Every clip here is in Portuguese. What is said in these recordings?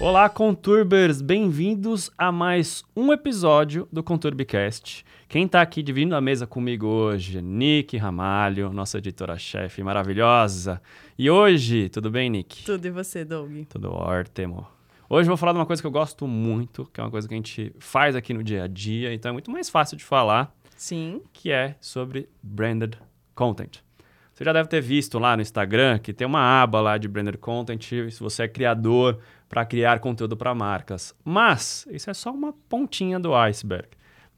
Olá, Conturbers! Bem-vindos a mais um episódio do Conturbcast. Quem está aqui dividindo a mesa comigo hoje é Nick Ramalho, nossa editora-chefe maravilhosa. E hoje, tudo bem, Nick? Tudo e você, Doug? Tudo ótimo. Hoje eu vou falar de uma coisa que eu gosto muito, que é uma coisa que a gente faz aqui no dia a dia, então é muito mais fácil de falar, Sim. que é sobre branded content. Você já deve ter visto lá no Instagram que tem uma aba lá de branded content, se você é criador para criar conteúdo para marcas. Mas isso é só uma pontinha do iceberg.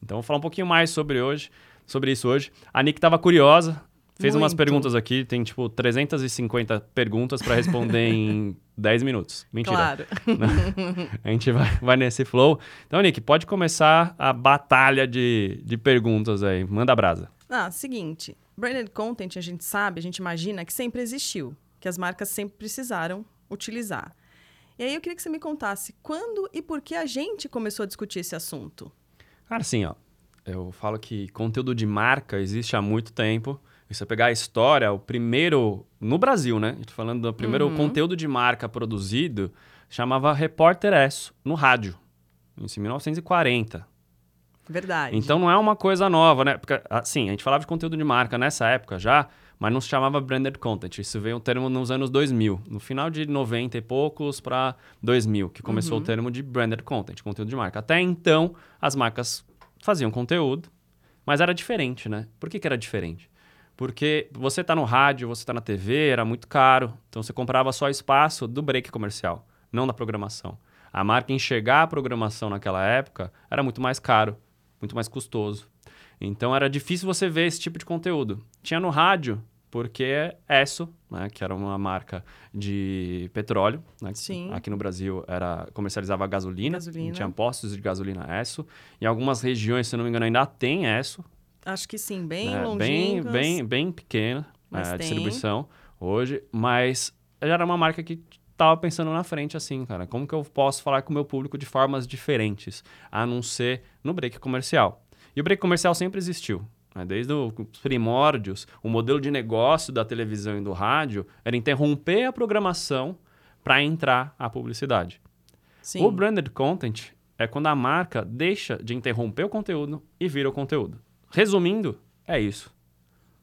Então vou falar um pouquinho mais sobre hoje, sobre isso hoje. A Nick estava curiosa, fez umas Muito. perguntas aqui, tem tipo 350 perguntas para responder em 10 minutos. Mentira. Claro. A gente vai, vai nesse flow. Então, Nick, pode começar a batalha de, de perguntas aí. Manda brasa. Ah, seguinte. Branded content, a gente sabe, a gente imagina que sempre existiu, que as marcas sempre precisaram utilizar. E aí eu queria que você me contasse quando e por que a gente começou a discutir esse assunto. Cara, assim, ó. Eu falo que conteúdo de marca existe há muito tempo. E se você pegar a história, o primeiro. No Brasil, né? Estou falando do primeiro Uhum. conteúdo de marca produzido, chamava Repórter Esso, no rádio. Em 1940. Verdade. Então não é uma coisa nova, né? Porque, assim, a gente falava de conteúdo de marca nessa época já, mas não se chamava branded content. Isso veio um termo nos anos 2000, no final de 90 e poucos para 2000, que começou o termo de branded content, conteúdo de marca. Até então, as marcas faziam conteúdo, mas era diferente, né? Por que, que era diferente? Porque você tá no rádio, você tá na TV, era muito caro, então você comprava só espaço do break comercial, não da programação. A marca enxergar a programação naquela época era muito mais caro, muito mais custoso. Então era difícil você ver esse tipo de conteúdo. Tinha no rádio, porque Esso, né, que era uma marca de petróleo, né, aqui no Brasil era comercializava gasolina, Gasolina. tinha postos de gasolina Esso. Em algumas regiões, se não me engano, ainda tem Esso, Acho que sim, bem né, bem, bem, bem pequena é, a distribuição hoje, mas já era uma marca que estava pensando na frente assim, cara. Como que eu posso falar com o meu público de formas diferentes, a não ser no break comercial? E o break comercial sempre existiu. Né? Desde os primórdios, o modelo de negócio da televisão e do rádio era interromper a programação para entrar a publicidade. Sim. O branded content é quando a marca deixa de interromper o conteúdo e vira o conteúdo. Resumindo, é isso.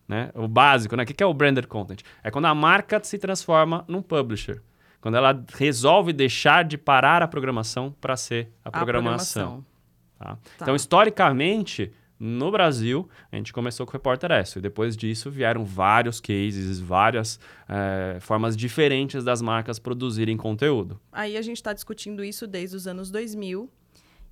Né? O básico, né? O que é o branded content? É quando a marca se transforma num publisher. Quando ela resolve deixar de parar a programação para ser a A programação. tá? Tá. Então, historicamente, no Brasil, a gente começou com o Repórter S. E depois disso vieram vários cases, várias eh, formas diferentes das marcas produzirem conteúdo. Aí a gente está discutindo isso desde os anos 2000.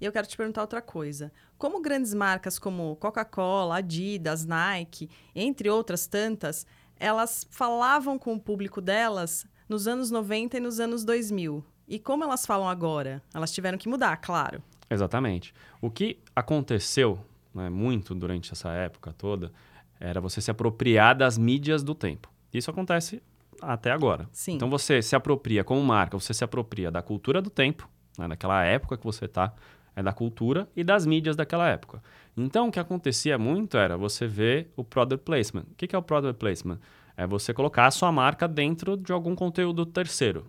E eu quero te perguntar outra coisa. Como grandes marcas como Coca-Cola, Adidas, Nike, entre outras tantas, elas falavam com o público delas nos anos 90 e nos anos 2000? E como elas falam agora? Elas tiveram que mudar, claro. Exatamente. O que aconteceu né, muito durante essa época toda era você se apropriar das mídias do tempo. Isso acontece até agora. Sim. Então você se apropria, como marca, você se apropria da cultura do tempo, né, daquela época que você está, é da cultura e das mídias daquela época. Então o que acontecia muito era você ver o product placement. O que é o product placement? É você colocar a sua marca dentro de algum conteúdo terceiro.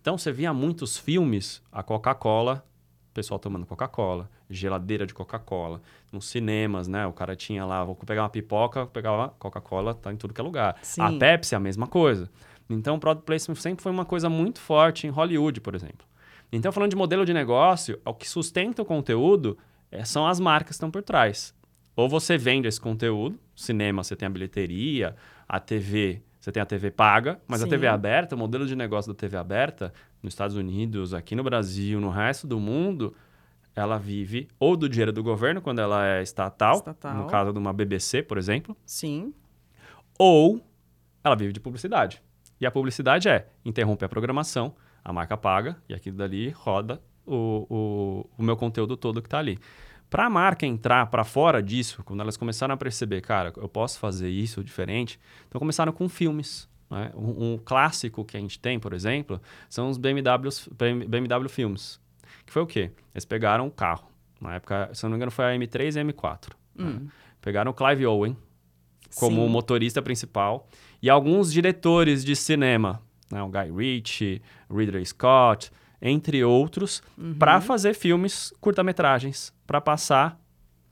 Então você via muitos filmes, a Coca-Cola, pessoal tomando Coca-Cola, geladeira de Coca-Cola, nos cinemas, né? O cara tinha lá, vou pegar uma pipoca, pegava Coca-Cola, tá em tudo que é lugar. Sim. A Pepsi é a mesma coisa. Então, o product placement sempre foi uma coisa muito forte em Hollywood, por exemplo. Então, falando de modelo de negócio, o que sustenta o conteúdo eh, são as marcas que estão por trás. Ou você vende esse conteúdo, cinema você tem a bilheteria, a TV você tem a TV paga, mas a Sim. TV aberta, o modelo de negócio da TV aberta, nos Estados Unidos, aqui no Brasil, no resto do mundo, ela vive ou do dinheiro do governo, quando ela é estatal, Estatal. no caso de uma BBC, por exemplo, Sim. ou ela vive de publicidade. E a publicidade é interromper a programação, a marca paga, e aquilo dali roda o, o, o meu conteúdo todo que está ali. Para a marca entrar para fora disso, quando elas começaram a perceber, cara, eu posso fazer isso diferente, então começaram com filmes. né? Um, um clássico que a gente tem, por exemplo, são os BMWs, BMW filmes. Que foi o quê? Eles pegaram um carro. Na época, se eu não me engano, foi a M3 e a M4. né? Pegaram o Clive Owen como Sim. motorista principal e alguns diretores de cinema, né? o Guy Ritchie, Ridley Scott, entre outros, Uhum. para fazer filmes curta-metragens, para passar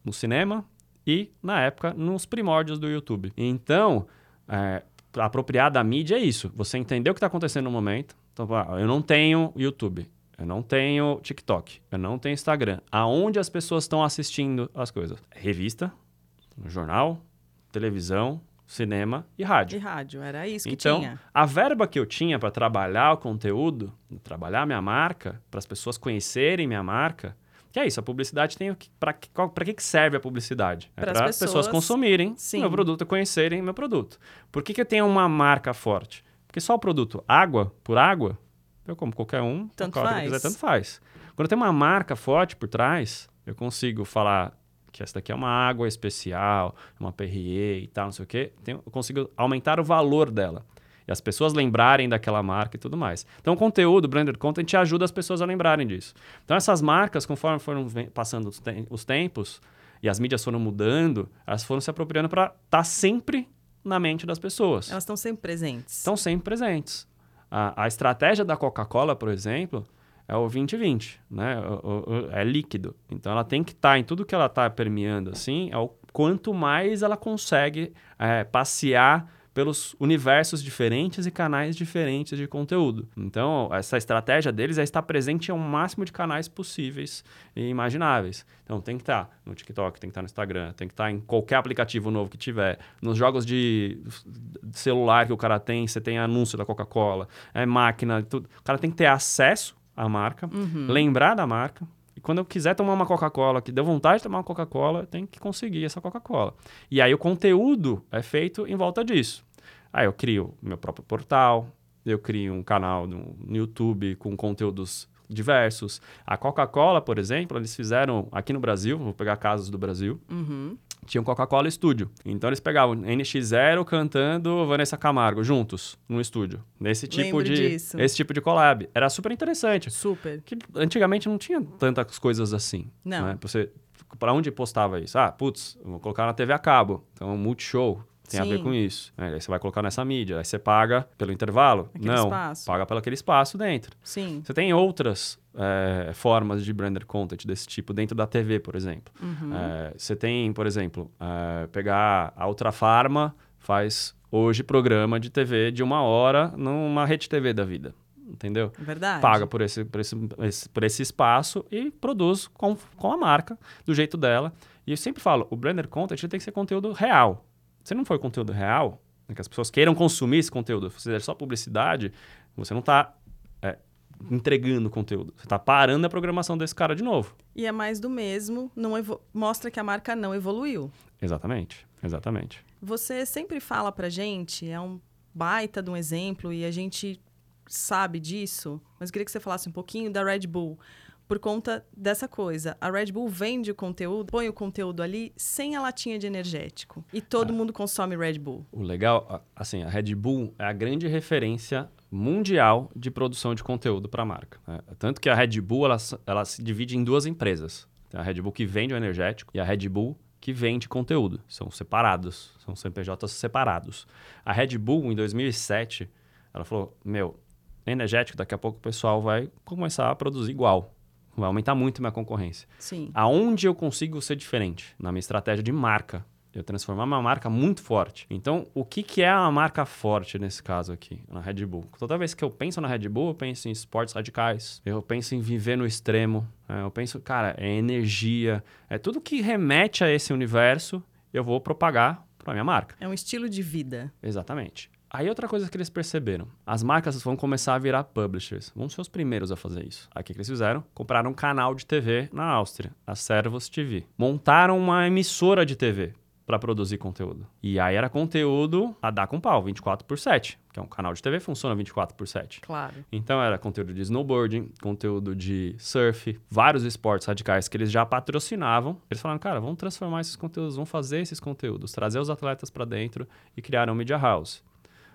no cinema e, na época, nos primórdios do YouTube. Então, é, apropriar da mídia é isso. Você entender o que está acontecendo no momento. Então, ah, eu não tenho YouTube, eu não tenho TikTok, eu não tenho Instagram. Aonde as pessoas estão assistindo as coisas? Revista, jornal, televisão, cinema e rádio. De rádio, era isso que Então, tinha. a verba que eu tinha para trabalhar o conteúdo, trabalhar minha marca, para as pessoas conhecerem minha marca, que é isso, a publicidade tem o que para que, que serve a publicidade? É para as pessoas pessoas- consumirem Sim. meu produto, conhecerem meu produto. Por que, que eu tenho uma marca forte? Porque só o produto água por água, eu como qualquer um, Tanto eu faz. quiser, tanto faz. Quando eu tenho uma marca forte por trás, eu consigo falar que essa daqui é uma água especial, uma Perrier e tal, não sei o quê. Tenho- eu consigo aumentar o valor dela. E as pessoas lembrarem daquela marca e tudo mais. Então, o conteúdo, branded content, ajuda as pessoas a lembrarem disso. Então, essas marcas, conforme foram passando os, tem- os tempos e as mídias foram mudando, elas foram se apropriando para estar sempre na mente das pessoas Elas estão sempre presentes. estão sempre presentes. A, a estratégia da Coca-Cola, por exemplo, é o 2020, né? O- o- é líquido. Então ela tem que estar em tudo que ela está permeando, assim, é o quanto mais ela consegue é, passear pelos universos diferentes e canais diferentes de conteúdo. Então, essa estratégia deles é estar presente em um máximo de canais possíveis e imagináveis. Então, tem que estar no TikTok, tem que estar no Instagram, tem que estar em qualquer aplicativo novo que tiver. Nos jogos de de celular que o cara tem, você tem anúncio da Coca-Cola, é máquina, tudo. O cara tem que ter acesso à marca, Uhum. lembrar da marca. E quando eu quiser tomar uma Coca-Cola, que deu vontade de tomar uma Coca-Cola, tem que conseguir essa Coca-Cola. E aí o conteúdo é feito em volta disso. Aí eu crio meu próprio portal, eu crio um canal no no YouTube com conteúdos diversos. A Coca-Cola, por exemplo, eles fizeram aqui no Brasil, vou pegar casos do Brasil, Uhum. Tinha um Coca-Cola Studio. Então eles pegavam NX0 cantando Vanessa Camargo juntos no estúdio. Nesse tipo Lembro de disso. esse tipo de collab. Era super interessante. Super. Que antigamente não tinha tantas coisas assim. Não. Né? Você para onde postava isso? Ah, putz, vou colocar na TV a cabo. Então, Multishow tem a ver Sim. com isso. Aí você vai colocar nessa mídia. Aí você paga pelo intervalo? Aquele não. espaço. Paga pelo aquele espaço dentro. Sim. Você tem outras eh, formas de branded content desse tipo dentro da TV, por exemplo. Uhum. Eh, você tem, por exemplo, eh, pegar a Ultra Farma, faz hoje programa de TV de uma hora numa rede TV da vida. Entendeu? Verdade. Paga por esse, por, esse- por esse espaço e produz com, com a marca, do jeito dela. E eu sempre falo, o branded content tem que ser conteúdo real. Se não for conteúdo real, né, que as pessoas queiram consumir esse conteúdo, se fizer só publicidade, você não está entregando conteúdo. Você está parando a programação desse cara de novo. E é mais do mesmo, não mostra que a marca não evoluiu. Exatamente, exatamente. Você sempre fala pra gente, é um baita de um exemplo e a gente sabe disso, mas eu queria que você falasse um pouquinho da Red Bull. Por conta dessa coisa, a Red Bull vende o conteúdo, põe o conteúdo ali sem a latinha de energético. E todo mundo consome Red Bull. O legal, assim, a Red Bull é a grande referência mundial de produção de conteúdo para a marca. né? Tanto que a Red Bull ela, ela se divide em duas empresas. Tem a Red Bull que vende o energético e a Red Bull que vende conteúdo. São separados, são CNPJs separados. A Red Bull, em 2007, ela falou, meu, energético, daqui a pouco o pessoal vai começar a produzir igual. Vai aumentar muito minha concorrência. Sim. Aonde eu consigo ser diferente? Na minha estratégia de marca. Eu transformar uma marca muito forte. Então, o que, que é uma marca forte nesse caso aqui, na Red Bull? Toda vez que eu penso na Red Bull, eu penso em esportes radicais, eu penso em viver no extremo, né? eu penso, cara, é energia, é tudo que remete a esse universo, eu vou propagar para minha marca. É um estilo de vida. Exatamente. Aí outra coisa que eles perceberam, as marcas vão começar a virar publishers, vão ser os primeiros a fazer isso. Aí o que eles fizeram? Compraram um canal de TV na Áustria, a Servus TV. Montaram uma emissora de TV para produzir conteúdo. E aí era conteúdo a dar com pau, 24 por 7, que é um canal de TV funciona 24 por 7. Claro. Então era conteúdo de snowboarding, conteúdo de surf, vários esportes radicais que eles já patrocinavam. Eles falaram, cara, vamos transformar esses conteúdos, vamos fazer esses conteúdos, trazer os atletas para dentro e criaram um Media House.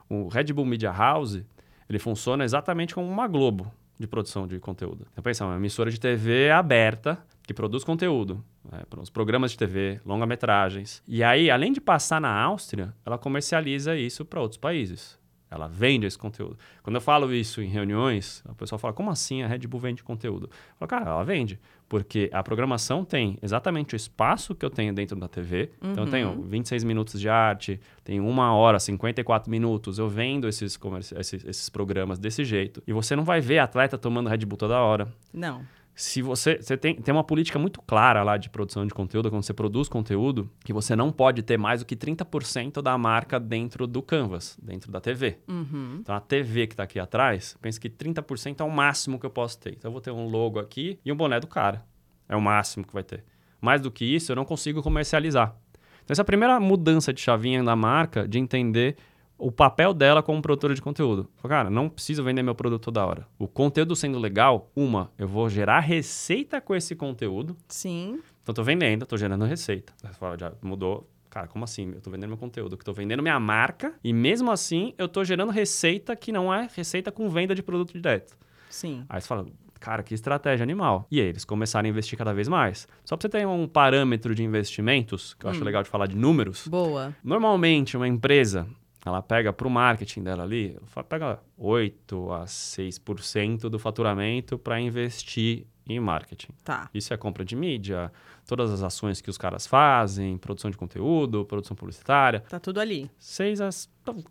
O Red Bull Media House, ele funciona exatamente como uma Globo de produção de conteúdo. Então pensa, uma emissora de TV aberta que produz conteúdo, né, os programas de TV, longa-metragens. E aí, além de passar na Áustria, ela comercializa isso para outros países. Ela vende esse conteúdo. Quando eu falo isso em reuniões, a pessoa fala, como assim a Red Bull vende conteúdo? Eu falo, cara, ela vende. Porque a programação tem exatamente o espaço que eu tenho dentro da TV. Uhum. Então, eu tenho 26 minutos de arte, tenho uma hora, 54 minutos. Eu vendo esses, esses, esses programas desse jeito. E você não vai ver atleta tomando Red Bull toda hora. Não se você, você tem, tem uma política muito clara lá de produção de conteúdo, quando você produz conteúdo, que você não pode ter mais do que 30% da marca dentro do Canvas, dentro da TV. Uhum. Então, a TV que está aqui atrás, pensa que 30% é o máximo que eu posso ter. Então, eu vou ter um logo aqui e um boné do cara. É o máximo que vai ter. Mais do que isso, eu não consigo comercializar. Então, essa é a primeira mudança de chavinha da marca, de entender o papel dela como produtora de conteúdo. Cara, não preciso vender meu produto toda hora. O conteúdo sendo legal, uma, eu vou gerar receita com esse conteúdo. Sim. Então, tô vendendo, tô gerando receita. Já mudou. Cara, como assim? Eu tô vendendo meu conteúdo, que tô vendendo minha marca e mesmo assim eu tô gerando receita que não é receita com venda de produto direto. Sim. Aí você fala, cara, que estratégia animal. E aí eles começaram a investir cada vez mais. Só pra você ter um parâmetro de investimentos, que eu hum. acho legal de falar de números. Boa. Normalmente, uma empresa, ela pega para o marketing dela ali, pega 8 a 6% do faturamento para investir em marketing. Tá. Isso é compra de mídia, todas as ações que os caras fazem, produção de conteúdo, produção publicitária. Tá tudo ali. 6 a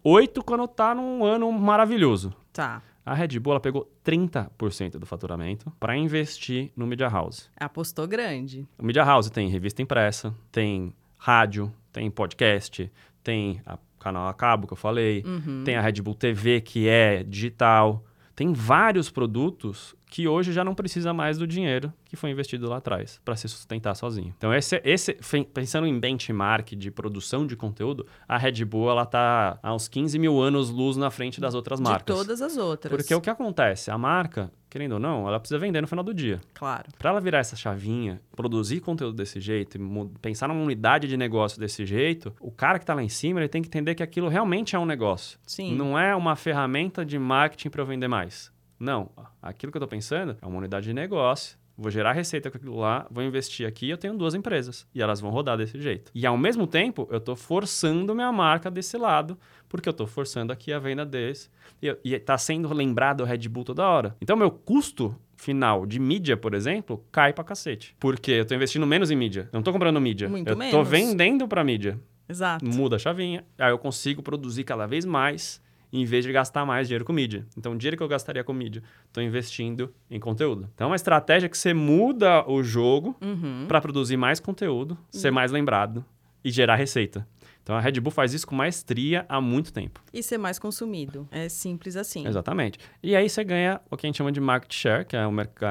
8 quando tá num ano maravilhoso. Tá. A Red Bull ela pegou 30% do faturamento para investir no Media House. Apostou grande. O Media House tem revista impressa, tem rádio, tem podcast, tem a canal a cabo que eu falei, uhum. tem a Red Bull TV que é digital, tem vários produtos que hoje já não precisa mais do dinheiro que foi investido lá atrás para se sustentar sozinho. Então esse, esse pensando em benchmark de produção de conteúdo, a Red Bull ela tá há uns 15 mil anos luz na frente das outras marcas. De todas as outras. Porque o que acontece, a marca querendo ou não, ela precisa vender no final do dia. Claro. Para ela virar essa chavinha, produzir conteúdo desse jeito, pensar numa unidade de negócio desse jeito, o cara que está lá em cima, ele tem que entender que aquilo realmente é um negócio. Sim. Não é uma ferramenta de marketing para eu vender mais. Não, aquilo que eu estou pensando é uma unidade de negócio. Vou gerar receita com aquilo lá, vou investir aqui eu tenho duas empresas. E elas vão rodar desse jeito. E ao mesmo tempo, eu estou forçando minha marca desse lado, porque eu estou forçando aqui a venda desse. E está sendo lembrado o Red Bull toda hora. Então, meu custo final de mídia, por exemplo, cai pra cacete. Porque eu estou investindo menos em mídia. Eu não estou comprando mídia. Muito eu estou vendendo para mídia. Exato. Muda a chavinha. Aí eu consigo produzir cada vez mais em vez de gastar mais dinheiro com mídia. Então, o dinheiro que eu gastaria com mídia, estou investindo em conteúdo. Então, é uma estratégia que você muda o jogo uhum. para produzir mais conteúdo, ser uhum. mais lembrado e gerar receita. Então a Red Bull faz isso com maestria há muito tempo. E ser mais consumido. É simples assim. Exatamente. E aí você ganha o que a gente chama de market share, que é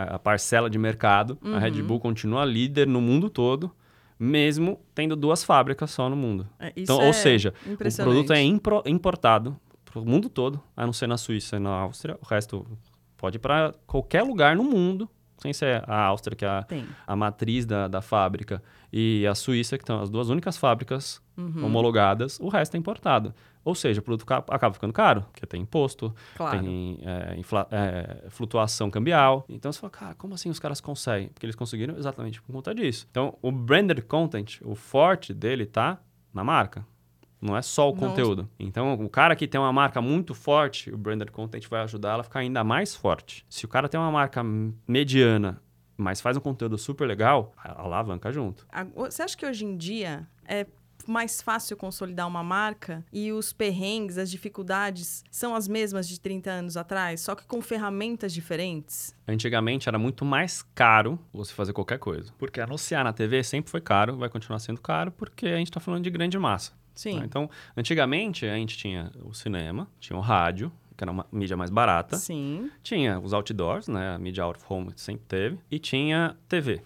a parcela de mercado. Uhum. A Red uhum. Bull continua líder no mundo todo, mesmo tendo duas fábricas só no mundo. É, então, é ou seja, o produto é importado para o mundo todo, a não ser na Suíça e na Áustria. O resto pode ir para qualquer lugar no mundo, sem ser a Áustria, que é a, a matriz da, da fábrica, e a Suíça, que são as duas únicas fábricas uhum. homologadas, o resto é importado. Ou seja, o produto acaba ficando caro, porque tem imposto, claro. tem é, é, flutuação cambial. Então você fala, cara, como assim os caras conseguem? Porque eles conseguiram exatamente por conta disso. Então, o branded content, o forte dele tá na marca. Não é só o Não. conteúdo. Então, o cara que tem uma marca muito forte, o branded content vai ajudar ela a ficar ainda mais forte. Se o cara tem uma marca mediana, mas faz um conteúdo super legal, alavanca junto. Você acha que hoje em dia é mais fácil consolidar uma marca e os perrengues, as dificuldades são as mesmas de 30 anos atrás, só que com ferramentas diferentes? Antigamente era muito mais caro você fazer qualquer coisa. Porque anunciar na TV sempre foi caro, vai continuar sendo caro, porque a gente está falando de grande massa. Sim. Tá? Então, antigamente a gente tinha o cinema, tinha o rádio, que era uma mídia mais barata. Sim. Tinha os outdoors, né? A mídia out of home sempre teve. E tinha TV,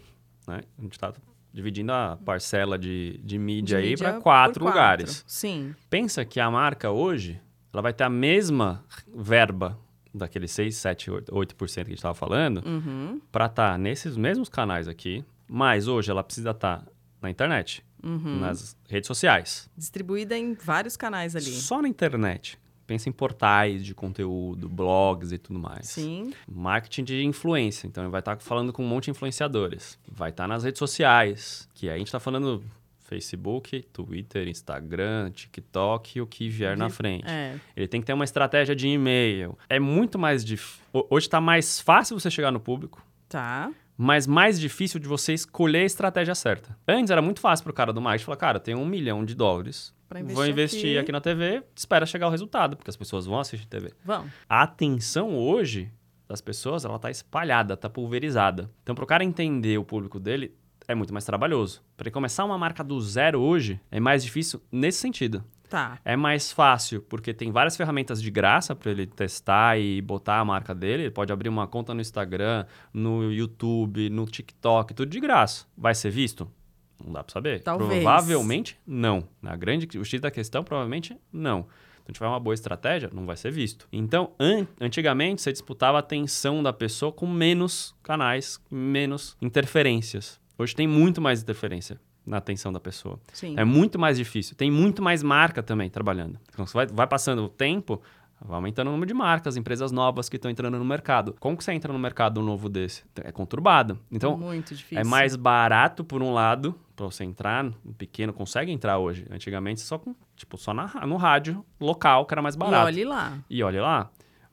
né? A gente está dividindo a parcela de, de mídia de aí para quatro, quatro lugares. Sim. Pensa que a marca hoje, ela vai ter a mesma verba daqueles 6, 7, 8%, 8 que a gente estava falando, uhum. para estar tá nesses mesmos canais aqui, mas hoje ela precisa estar tá na internet uhum. nas redes sociais. Distribuída em vários canais ali. Só na internet. Pensa em portais de conteúdo, blogs e tudo mais. Sim. Marketing de influência. Então, vai estar tá falando com um monte de influenciadores. Vai estar tá nas redes sociais, que a gente está falando Facebook, Twitter, Instagram, TikTok o que vier na frente. É. Ele tem que ter uma estratégia de e-mail. É muito mais difícil. Hoje está mais fácil você chegar no público, Tá. Mas mais difícil de você escolher a estratégia certa. Antes era muito fácil pro cara do marketing falar, cara, tem um milhão de dólares, investir vou investir aqui. aqui. na TV, espera chegar o resultado, porque as pessoas vão assistir TV. Vamos. A atenção hoje das pessoas, ela tá espalhada, tá pulverizada. Então, pro cara entender o público dele, é muito mais trabalhoso. Para ele começar uma marca do zero hoje, é mais difícil nesse sentido. Tá. É mais fácil porque tem várias ferramentas de graça para ele testar e botar a marca dele. Ele pode abrir uma conta no Instagram, no YouTube, no TikTok, tudo de graça. Vai ser visto? Não dá para saber. Talvez. Provavelmente não. Na grande, o X da questão, provavelmente não. Se não tiver uma boa estratégia, não vai ser visto. Então, an- antigamente, você disputava a atenção da pessoa com menos canais, menos interferências. Hoje tem muito mais interferência na atenção da pessoa. Sim. É muito mais difícil. Tem muito mais marca também trabalhando. Então, você vai, vai passando o tempo, vai aumentando o número de marcas, empresas novas que estão entrando no mercado. Como que você entra no mercado novo desse? É conturbado. Então, Muito difícil. é mais barato, por um lado, para você entrar, no pequeno, consegue entrar hoje. Antigamente, só com, tipo, só na, no rádio local, que era mais E barato. olhe lá. E olha lá,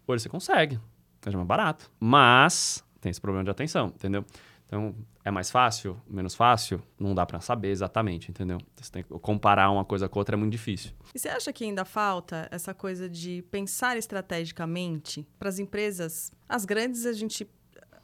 hoje você consegue. É mais barato. Mas tem esse problema de atenção, entendeu? Então, é mais fácil, menos fácil? Não dá pra saber exatamente, entendeu? Você tem que comparar uma coisa com outra é muito difícil. E você acha que ainda falta essa coisa de pensar estrategicamente para as empresas? As grandes a gente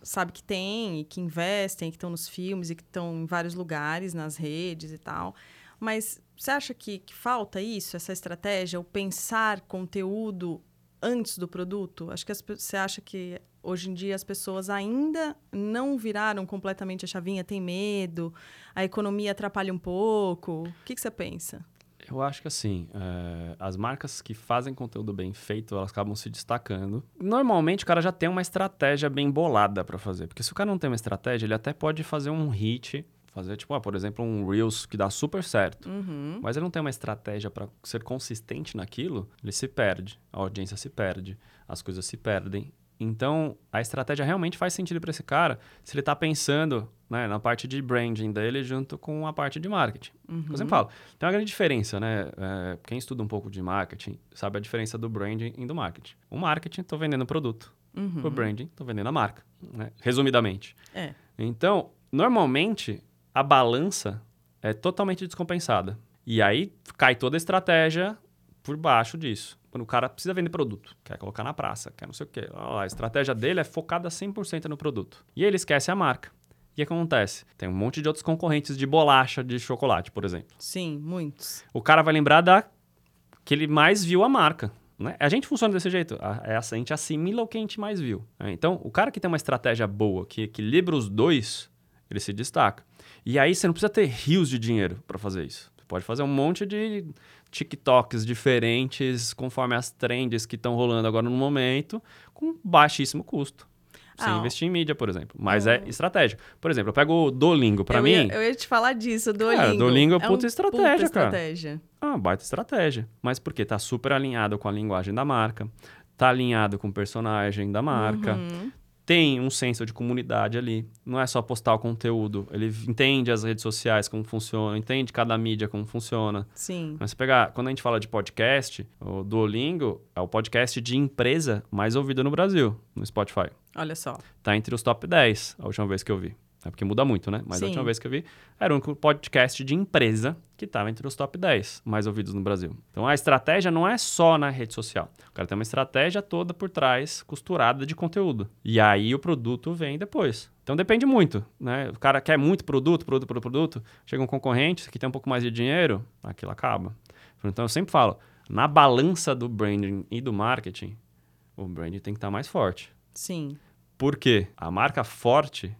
sabe que tem e que investem, que estão nos filmes e que estão em vários lugares, nas redes e tal. Mas você acha que, que falta isso, essa estratégia, o pensar conteúdo antes do produto? Acho que as você acha que hoje em dia as pessoas ainda não viraram completamente a chavinha, tem medo, a economia atrapalha um pouco. O que, que você pensa? Eu acho que assim, é, as marcas que fazem conteúdo bem feito, elas acabam se destacando. Normalmente o cara já tem uma estratégia bem bolada pra fazer. Porque se o cara não tem uma estratégia, ele até pode fazer um hit, fazer tipo, ah, por exemplo, um Reels que dá super certo. Uhum. Mas ele não tem uma estratégia para ser consistente naquilo, ele se perde, a audiência se perde, as coisas se perdem. Então, a estratégia realmente faz sentido para esse cara se ele está pensando né, na parte de branding dele junto com a parte de marketing. Eu sempre falo, tem uma grande diferença, né? É, quem estuda um pouco de marketing sabe a diferença do branding e do marketing. O marketing, estou vendendo produto. Uhum. O branding, estou vendendo a marca, né? resumidamente. É. Então, normalmente, a balança é totalmente descompensada. E aí cai toda a estratégia por baixo disso. Quando o cara precisa vender produto, quer colocar na praça, quer não sei o quê. A estratégia dele é focada 100% no produto. E ele esquece a marca. E o que acontece? Tem um monte de outros concorrentes de bolacha de chocolate, por exemplo. Sim, muitos. O cara vai lembrar da que ele mais viu a marca. Né? A gente funciona desse jeito. A, é assim, a gente assimila o que a gente mais viu. né? Então, o cara que tem uma estratégia boa, que equilibra os dois, ele se destaca. E aí você não precisa ter rios de dinheiro para fazer isso. Pode fazer um monte de TikToks diferentes, conforme as trends que estão rolando agora no momento, com baixíssimo custo. Sem Ah, ó. investir em mídia, por exemplo. Mas é estratégia. Por exemplo, eu pego o Dolingo, para mim. Ia, eu ia te falar disso, Duolingo. Cara, Duolingo é um puta estratégia, cara. estratégia. É uma baita estratégia. Mas por quê? Tá super alinhado com a linguagem da marca, tá alinhado com o personagem da marca, Uhum. Tem um senso de comunidade ali. Não é só postar o conteúdo. Ele entende as redes sociais, como funciona, entende cada mídia como funciona. Sim. Mas se pegar, quando a gente fala de podcast, o Duolingo é o podcast de empresa mais ouvido no Brasil, no Spotify. Olha só. Tá entre os top 10, a última vez que eu vi. É porque muda muito, né? Mas Sim. a última vez que eu vi, era o único podcast de empresa que estava entre os top 10 mais ouvidos no Brasil. Então a estratégia não é só na rede social. O cara tem uma estratégia toda por trás, costurada de conteúdo. E aí o produto vem depois. Então depende muito, né? O cara quer muito produto, produto, produto, produto. Chega um concorrente que tem um pouco mais de dinheiro, aquilo acaba. Então eu sempre falo, na balança do branding e do marketing, o branding tem que estar mais forte. Sim. Por quê? A marca forte,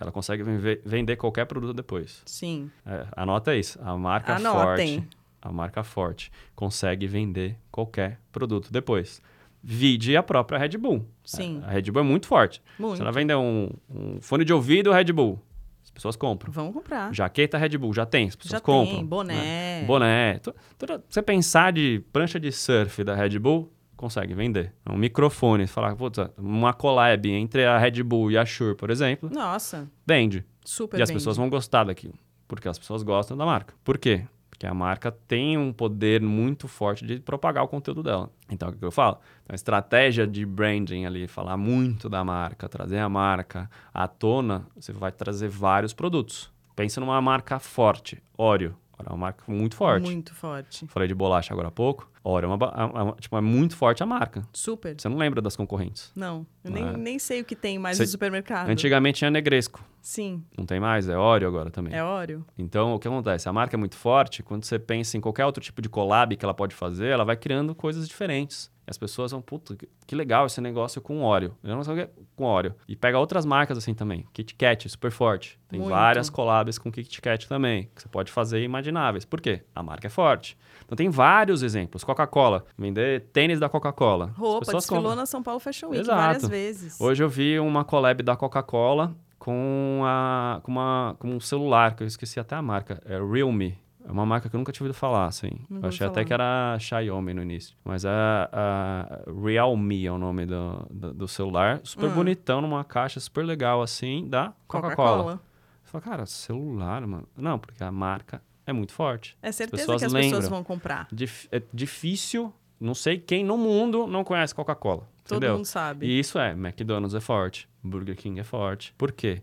ela consegue ven- vender qualquer produto depois. Sim. É, anota isso. A marca Anotem. forte, a marca forte consegue vender qualquer produto depois. Vide a própria Red Bull. Sim. A Red Bull é muito forte. Muito. Se ela vender um, um fone de ouvido Red Bull, as pessoas compram. Vamos comprar. Jaqueta Red Bull, já tem, as pessoas Já compram. tem, boné. né? Boné. Toda- você pensar de prancha de surf da Red Bull, consegue vender. Um microfone, falar, putz, uma collab entre a Red Bull e a Shure, por exemplo, Nossa, vende. super e as bem. pessoas vão gostar daquilo. Porque as pessoas gostam da marca. Por quê? Porque a marca tem um poder muito forte de propagar o conteúdo dela. Então, o que eu falo? Então, a estratégia de branding ali, falar muito da marca, trazer a marca à tona, você vai trazer vários produtos. Pensa numa marca forte, Oreo. É uma marca muito forte. Muito forte. Falei de bolacha agora há pouco. Oreo é, uma, é, uma, tipo, é muito forte a marca. Super. Você não lembra das concorrentes? Não. Eu nem, É. nem sei o que tem mais Cê- no supermercado. Antigamente tinha Negresco. Sim. Não tem mais, é Oreo agora também. É Oreo. Então, o que acontece? A marca é muito forte, quando você pensa em qualquer outro tipo de collab que ela pode fazer, ela vai criando coisas diferentes. As pessoas vão, puta, que- legal esse negócio com Oreo. Eu não sei o que é com Oreo. E pega outras marcas assim também. Kit Kat, super forte. Tem Muito. várias collabs com Kit Kat também, que você pode fazer imagináveis. Por quê? A marca é forte. Então, tem vários exemplos. Coca-Cola. Vender tênis da Coca-Cola. Roupa, pessoas desfilou compram. na São Paulo Fashion Week Exato. várias vezes. Hoje eu vi uma collab da Coca-Cola com, a, com, uma, com um celular, que eu esqueci até a marca. É Realme. É uma marca que eu nunca tinha ouvido falar, assim. Eu achei até falar. que era Xiaomi no início. Mas é a Realme é o nome do, do, do celular. Super Hum. bonitão, numa caixa super legal, assim, da Coca-Cola. Você fala, cara, celular, mano. Não, porque a marca é muito forte. É certeza pessoas que as pessoas lembram. vão comprar. Dif- é difícil, não sei quem no mundo não conhece Coca-Cola. Todo entendeu? mundo sabe. E isso é, McDonald's é forte, Burger King é forte. Por quê?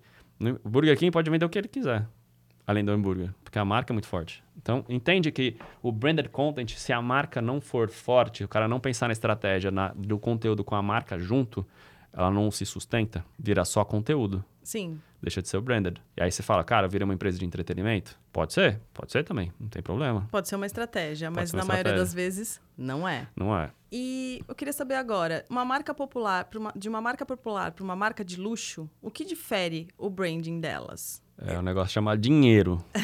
O Burger King pode vender o que ele quiser, além do hambúrguer, porque a marca é muito forte. Então, entende que o branded content, se a marca não for forte, o cara não pensar na estratégia na- do conteúdo com a marca junto, ela não se sustenta, vira só conteúdo. Sim. Deixa de ser o branded. E aí você fala, cara, vira uma empresa de entretenimento? Pode ser, pode ser também, não tem problema. Pode ser uma estratégia, mas ser uma na maioria estratégia. das vezes não é. Não é. E eu queria saber agora, uma marca popular, uma- de uma marca popular para uma marca de luxo, o que difere o branding delas? É um negócio chamado dinheiro.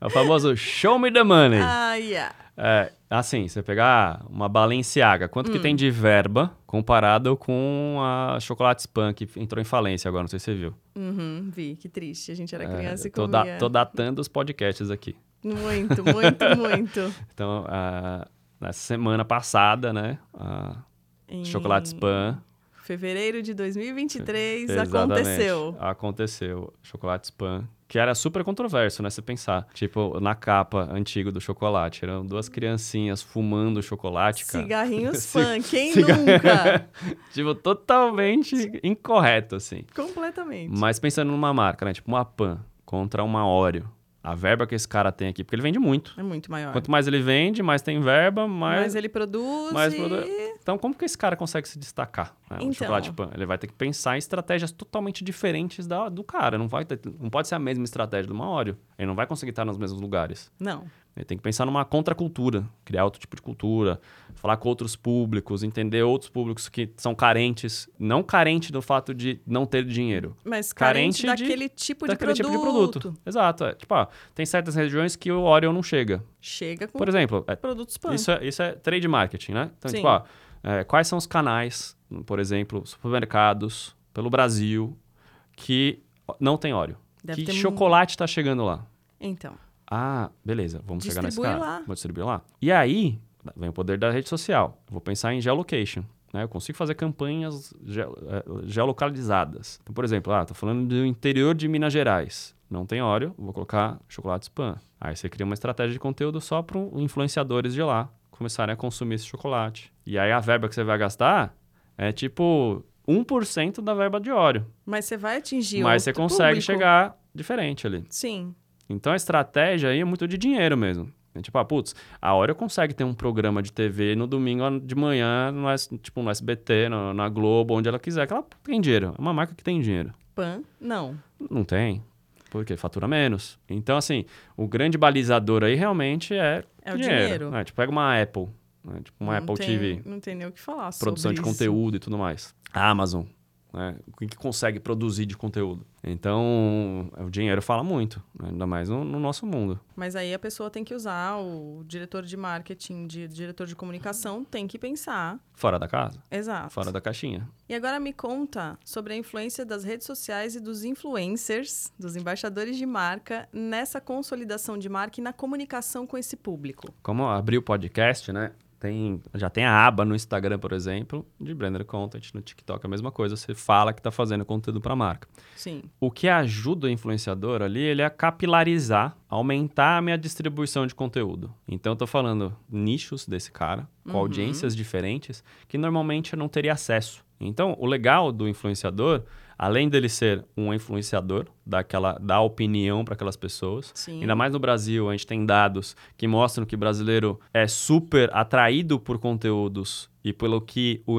é o famoso show me the money. Ah, yeah. É, assim, você pegar uma Balenciaga, quanto Hum. que tem de verba comparado com a Chocolate Spam, que entrou em falência agora, não sei se você viu. Uhum, vi, que triste. A gente era É, criança e tô, comia. da- tô datando os podcasts aqui. Muito, muito, muito. Então, ah, nessa semana passada, né, a Em Chocolate Spam... Fevereiro de 2023 Exatamente, aconteceu. Aconteceu. Chocolate Spam. Que era super controverso, né? Se pensar. Tipo, na capa antiga do chocolate. Eram duas criancinhas fumando chocolate, cara. Cigarrinhos fã, quem nunca? tipo, totalmente incorreto, assim. Completamente. Mas pensando numa marca, né? Tipo uma Pan contra uma Oreo. A verba que esse cara tem aqui, porque ele vende muito. É muito maior. Quanto mais ele vende, mais tem verba, mais... Mas ele produz mais produ- Então, como que esse cara consegue se destacar? né? Então. O chocolate pan. Ele vai ter que pensar em estratégias totalmente diferentes da, do cara. Não, vai ter- não pode ser a mesma estratégia do uma Oreo. Ele não vai conseguir estar nos mesmos lugares. Não. Ele tem que pensar numa contracultura, criar outro tipo de cultura, falar com outros públicos, entender outros públicos que são carentes, não carente do fato de não ter dinheiro, Mas carente, Carente de- daquele tipo de daquele produto. tipo de produto. Exato. É. Tipo, ó, tem certas regiões que o Oreo não chega. Chega com Por exemplo, é, produtos pan. isso é, isso é trade marketing, né? Então, Sim. tipo, ó, é, quais são os canais, por exemplo, supermercados pelo Brasil que não tem óleo? Deve que chocolate está chegando lá? Então, Ah, beleza, vamos chegar nesse cara. lá. Vou distribuir lá. E aí, vem o poder da rede social. Eu vou pensar em geolocation. Né? Eu consigo fazer campanhas ge- eh, geolocalizadas. Então, por exemplo, ah, tô falando do interior de Minas Gerais. Não tem óleo, vou colocar chocolate spam. Aí você cria uma estratégia de conteúdo só para influenciadores de lá começarem a consumir esse chocolate. E aí a verba que você vai gastar é tipo 1% da verba de óleo. mas você vai atingir Mas você consegue público. chegar diferente ali. Sim. Então a estratégia aí é muito de dinheiro mesmo. É tipo, ah, putz, a Oreo consegue ter um programa de TV no domingo de manhã, no, tipo no SBT, no- na Globo, onde ela quiser, que ela tem dinheiro. É uma marca que tem dinheiro. Pan, não. Não tem. Porque fatura menos. Então, assim, o grande balizador aí realmente é, É o dinheiro. É, tipo, pega uma Apple, né? tipo uma não Apple tem, TV, Não tem nem o que falar produção de isso. conteúdo e tudo mais. A Amazon, né? O que que consegue produzir de conteúdo. Então, o dinheiro fala muito, né? ainda mais no- no nosso mundo. Mas aí a pessoa tem que usar, o diretor de marketing, de, diretor de comunicação, tem que pensar. Fora da casa, Exato. fora da caixinha. E agora me conta sobre a influência das redes sociais e dos influencers, dos embaixadores de marca, nessa consolidação de marca e na comunicação com esse público. Como eu abri o podcast, né? Tem, já tem a aba no Instagram, por exemplo, de branded content. No TikTok a mesma coisa. Você fala que está fazendo conteúdo para marca. Sim. O que ajuda o influenciador ali, ele é capilarizar, aumentar a minha distribuição de conteúdo. Então, eu estou falando nichos desse cara, com Uhum. audiências diferentes, que normalmente eu não teria acesso. Então, o legal do influenciador, além dele ser um influenciador, daquela, dar opinião para aquelas pessoas, Sim. ainda mais no Brasil, a gente tem dados que mostram que o brasileiro é super atraído por conteúdos e pelo que o,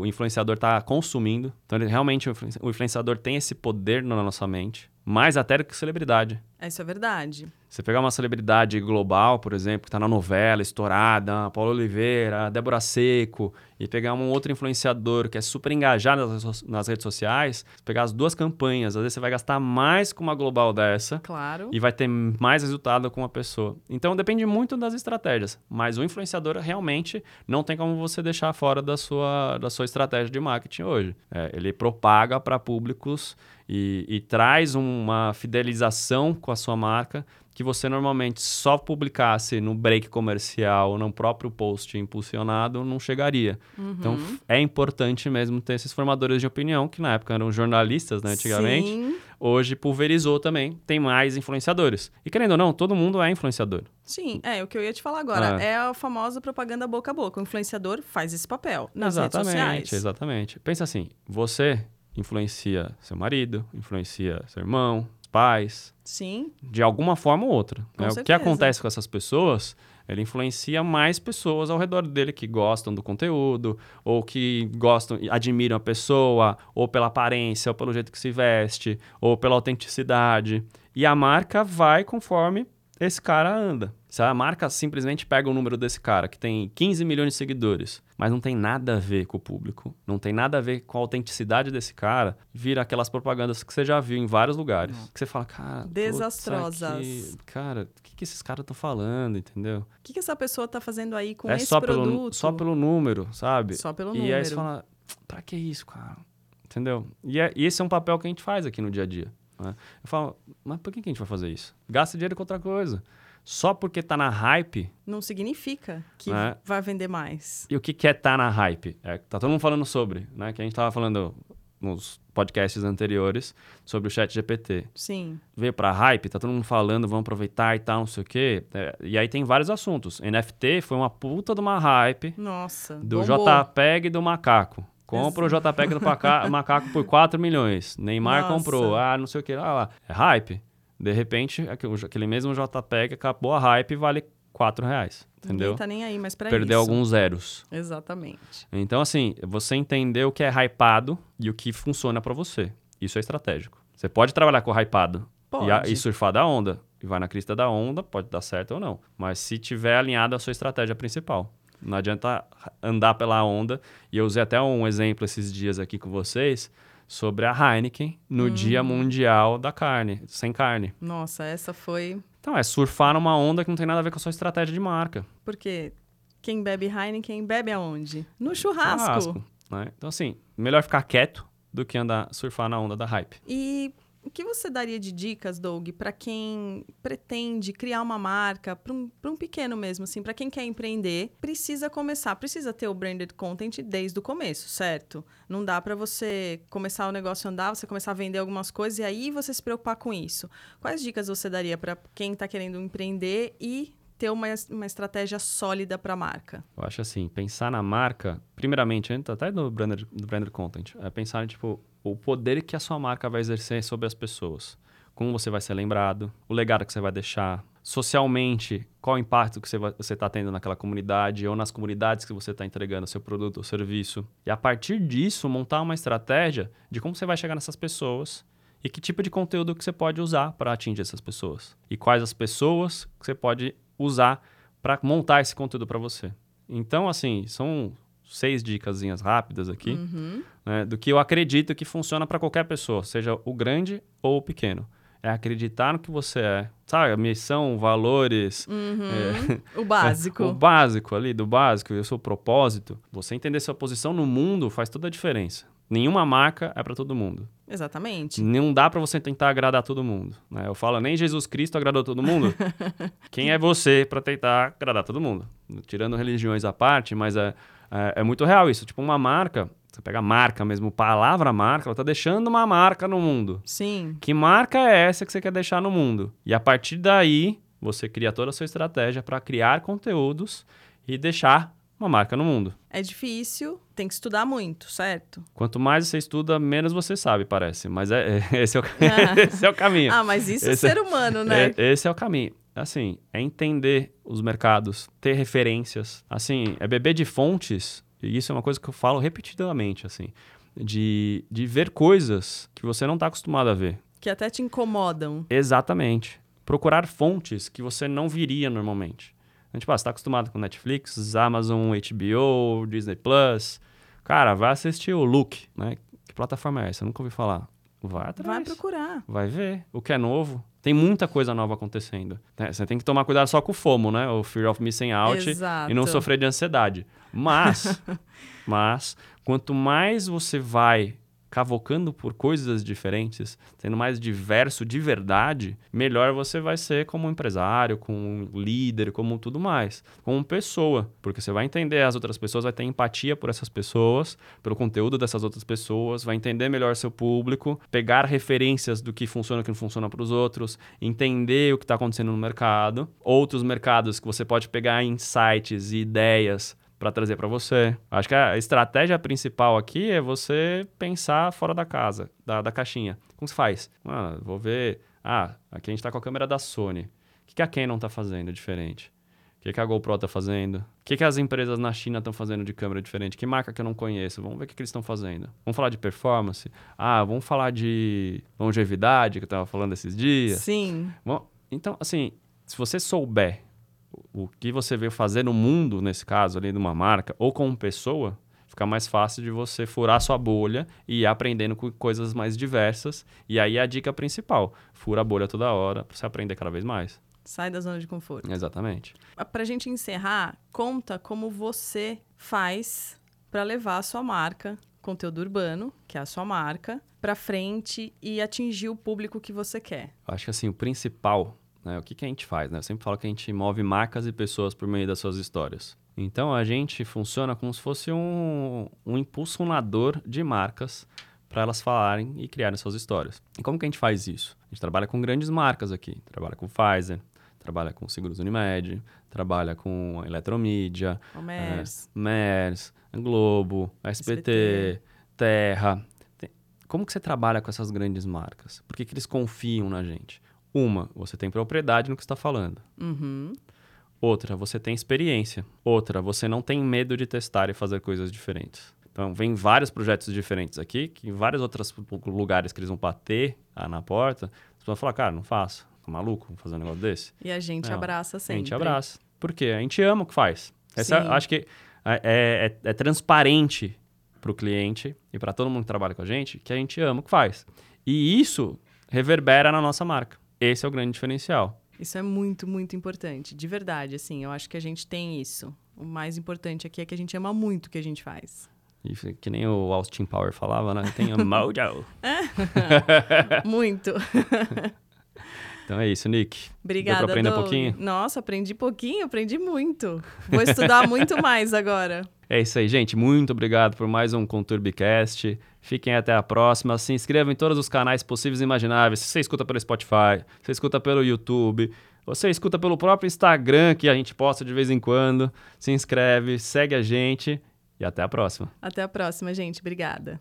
o influenciador está consumindo. Então, ele, realmente, o influen- o influenciador tem esse poder na nossa mente, mais até do que celebridade. Isso é verdade. Você pegar uma celebridade global, por exemplo, que está na novela, estourada, Paulo Oliveira, Débora Seco, e pegar um outro influenciador que é super engajado nas, nas redes sociais, pegar as duas campanhas, às vezes você vai gastar mais com uma global dessa Claro. e vai ter mais resultado com uma pessoa. Então depende muito das estratégias, mas o influenciador realmente não tem como você deixar fora da sua, da sua estratégia de marketing hoje. É, ele propaga para públicos e, e traz uma fidelização com a sua marca que você normalmente só publicasse no break comercial, no próprio post impulsionado, não chegaria. Então f- é importante mesmo ter esses formadores de opinião, que na época eram jornalistas, né, antigamente Sim. hoje pulverizou também, tem mais influenciadores. E querendo ou não, todo mundo é influenciador. Sim, é o que eu ia te falar agora. Ah. É a famosa propaganda boca a boca. O influenciador faz esse papel nas exatamente, redes sociais. exatamente. Pensa assim, você influencia seu marido, influencia seu irmão, pais, Sim, de alguma forma ou outra. Né? O que acontece com essas pessoas, ele influencia mais pessoas ao redor dele que gostam do conteúdo, ou que gostam, admiram a pessoa, ou pela aparência, ou pelo jeito que se veste, ou pela autenticidade. E a marca vai conforme esse cara anda. Se a marca simplesmente pega o número desse cara, que tem 15 milhões de seguidores, mas não tem nada a ver com o público, não tem nada a ver com a autenticidade desse cara, vira aquelas propagandas que você já viu em vários lugares. Que você fala, cara. Desastrosas. aqui- cara, o que, que esses caras estão falando, entendeu? O que, que essa pessoa tá fazendo aí com é esse só produto? pelo, só pelo número, sabe? Só pelo e número. aí você fala, pra que isso, cara? Entendeu? E, é- e esse é um papel que a gente faz aqui no dia a dia. né? Eu falo, mas por que que a gente vai fazer isso? Gasta dinheiro com outra coisa. Só porque tá na hype, Não significa que É. vai vender mais. e o que que é tá na hype? É, tá todo mundo falando sobre, né? Que a gente tava falando nos podcasts anteriores sobre o chat GPT. Sim, Veio pra hype, tá todo mundo falando, vamos aproveitar e tal, não sei o quê. É, e aí tem vários assuntos. NFT foi uma puta de uma hype nossa. do bombou. JPEG do macaco. Compra o JPEG do macaco por 4 milhões. Neymar Nossa. comprou. Ah, não sei o que. Ah, lá. É hype. De repente, aquele mesmo JPEG acabou a hype e vale 4 reais. Entendeu? Ninguém tá nem aí mais pra Perdeu isso. alguns zeros. Exatamente. Então, assim, você entender o que é hypado e o que funciona pra você. Isso é estratégico. Você pode trabalhar com hypado Pode. e, a- e surfar da onda. E vai na crista da onda, pode dar certo ou não. Mas se tiver alinhado a sua estratégia principal. Não adianta andar pela onda. E eu usei até um exemplo esses dias aqui com vocês sobre a Heineken no Dia Mundial da Carne, sem carne. Nossa, essa foi. Então, é surfar numa onda que não tem nada a ver com a sua estratégia de marca. Porque quem bebe Heineken bebe aonde? No churrasco. né? Então, assim, melhor ficar quieto do que andar surfar na onda da hype. E o que você daria de dicas, Doug, para quem pretende criar uma marca, para um, um pequeno mesmo, assim, para quem quer empreender, precisa começar, precisa ter o branded content desde o começo, certo? Não dá para você começar o negócio a andar, você começar a vender algumas coisas e aí você se preocupar com isso. Quais dicas você daria para quem está querendo empreender e ter uma, uma estratégia sólida para a marca? Eu acho assim, pensar na marca, primeiramente, até do branded, branded content, é pensar, tipo, o poder que a sua marca vai exercer sobre as pessoas. Como você vai ser lembrado, o legado que você vai deixar, socialmente, qual o impacto que você está tendo naquela comunidade ou nas comunidades que você está entregando seu produto ou serviço. E a partir disso, montar uma estratégia de como você vai chegar nessas pessoas e que tipo de conteúdo que você pode usar para atingir essas pessoas. E quais as pessoas que você pode usar para montar esse conteúdo para você. Então, assim, são seis dicasinhas rápidas aqui Uhum. né, do que eu acredito que funciona para qualquer pessoa, seja o grande ou o pequeno. É acreditar no que você é, sabe? Missão, valores, Uhum. O o básico. básico ali, do básico, e o seu propósito. Você entender sua posição no mundo faz toda a diferença. Nenhuma marca é para todo mundo. Exatamente. Não dá para você tentar agradar todo mundo. Né? Eu falo, nem Jesus Cristo agradou todo mundo. Quem é você para tentar agradar todo mundo? Tirando religiões à parte, mas é, é, é, muito real isso. Tipo, uma marca, você pega a marca mesmo, palavra marca, ela tá deixando uma marca no mundo. Sim. Que marca é essa que você quer deixar no mundo? E a partir daí, você cria toda a sua estratégia para criar conteúdos e deixar uma marca no mundo. É difícil, tem que estudar muito, certo? Quanto mais você estuda, menos você sabe, parece. Mas é, é esse, é o, ah. esse é o caminho. Ah, mas isso é esse é ser humano, né? É, esse é o caminho. Assim, é entender os mercados, ter referências. Assim, é beber de fontes, e isso é uma coisa que eu falo repetidamente, assim, de, de ver coisas que você não está acostumado a ver. Que até te incomodam. Exatamente. Procurar fontes que você não viria normalmente. A gente, pô, você tá acostumado com Netflix, Amazon, HBO, Disney Plus. Cara, vai assistir o Look, né? Que plataforma é essa? Eu nunca ouvi falar. Vai atrás. Vai procurar. Vai ver o que é novo. Tem muita coisa nova acontecendo. Né? Você tem que tomar cuidado só com o FOMO, né? O Fear of Missing Out. Exato. E não sofrer de ansiedade. Mas, mas, quanto mais você vai cavocando por coisas diferentes, sendo mais diverso de verdade, melhor você vai ser como empresário, como líder, como tudo mais, como pessoa, porque você vai entender as outras pessoas, vai ter empatia por essas pessoas, pelo conteúdo dessas outras pessoas, vai entender melhor seu público, pegar referências do que funciona e que não funciona para os outros, entender o que está acontecendo no mercado, outros mercados que você pode pegar insights e ideias para trazer para você. Acho que a estratégia principal aqui é você pensar fora da casa, da, da caixinha. Como se faz? Ah, vou ver. Ah, aqui a gente está com a câmera da Sony. O que, que a Canon está fazendo diferente? O que, que a GoPro está fazendo? O que, que as empresas na China estão fazendo de câmera diferente? Que marca que eu não conheço? Vamos ver o que, que eles estão fazendo. Vamos falar de performance? Ah, vamos falar de longevidade, que eu estava falando esses dias? Sim. Bom, então, assim, se você souber o que você veio fazer no mundo, nesse caso ali, de uma marca, ou como pessoa, fica mais fácil de você furar sua bolha e ir aprendendo com coisas mais diversas. E aí é a dica principal: fura a bolha toda hora para você aprender cada vez mais. Sai da zona de conforto. Exatamente. Para a gente encerrar, conta como você faz para levar a sua marca, conteúdo urbano, que é a sua marca, para frente e atingir o público que você quer. Acho que assim, o principal né? O que, que a gente faz? Né? Eu sempre falo que a gente move marcas e pessoas por meio das suas histórias. Então a gente funciona como se fosse um, um impulsionador de marcas para elas falarem e criarem suas histórias. E como que a gente faz isso? A gente trabalha com grandes marcas aqui. Trabalha com Pfizer, trabalha com Seguros Unimed, trabalha com Eletromídia, MERS, é, MERS Globo, SBT, SBT. Terra. Como que você trabalha com essas grandes marcas? Por que, que eles confiam na gente? Uma, você tem propriedade no que está falando. Uhum. Outra, você tem experiência. Outra, você não tem medo de testar e fazer coisas diferentes. Então, vem vários projetos diferentes aqui, que em vários outros lugares que eles vão bater ah, na porta, você vai falar, cara, não faço. Tá maluco fazer um negócio desse? E a gente não, abraça sempre. A gente abraça. Por quê? A gente ama o que faz. Essa, acho que é, é, é, é transparente para o cliente e para todo mundo que trabalha com a gente que a gente ama o que faz. E isso reverbera na nossa marca. Esse é o grande diferencial. Isso é muito, muito importante. De verdade, assim, eu acho que a gente tem isso. O mais importante aqui é que a gente ama muito o que a gente faz. Que nem o Austin Power falava, né? Tem a mojo. muito. Então é isso, Nick. Obrigada, Deu pra aprender Doug. um pouquinho? Nossa, aprendi pouquinho, aprendi muito. Vou estudar muito mais agora. É isso aí, gente. Muito obrigado por mais um Conturbicast. Fiquem até a próxima. Se inscrevam em todos os canais possíveis e imagináveis. Se você escuta pelo Spotify, você escuta pelo YouTube, você escuta pelo próprio Instagram, que a gente posta de vez em quando. Se inscreve, segue a gente e até a próxima. Até a próxima, gente. Obrigada.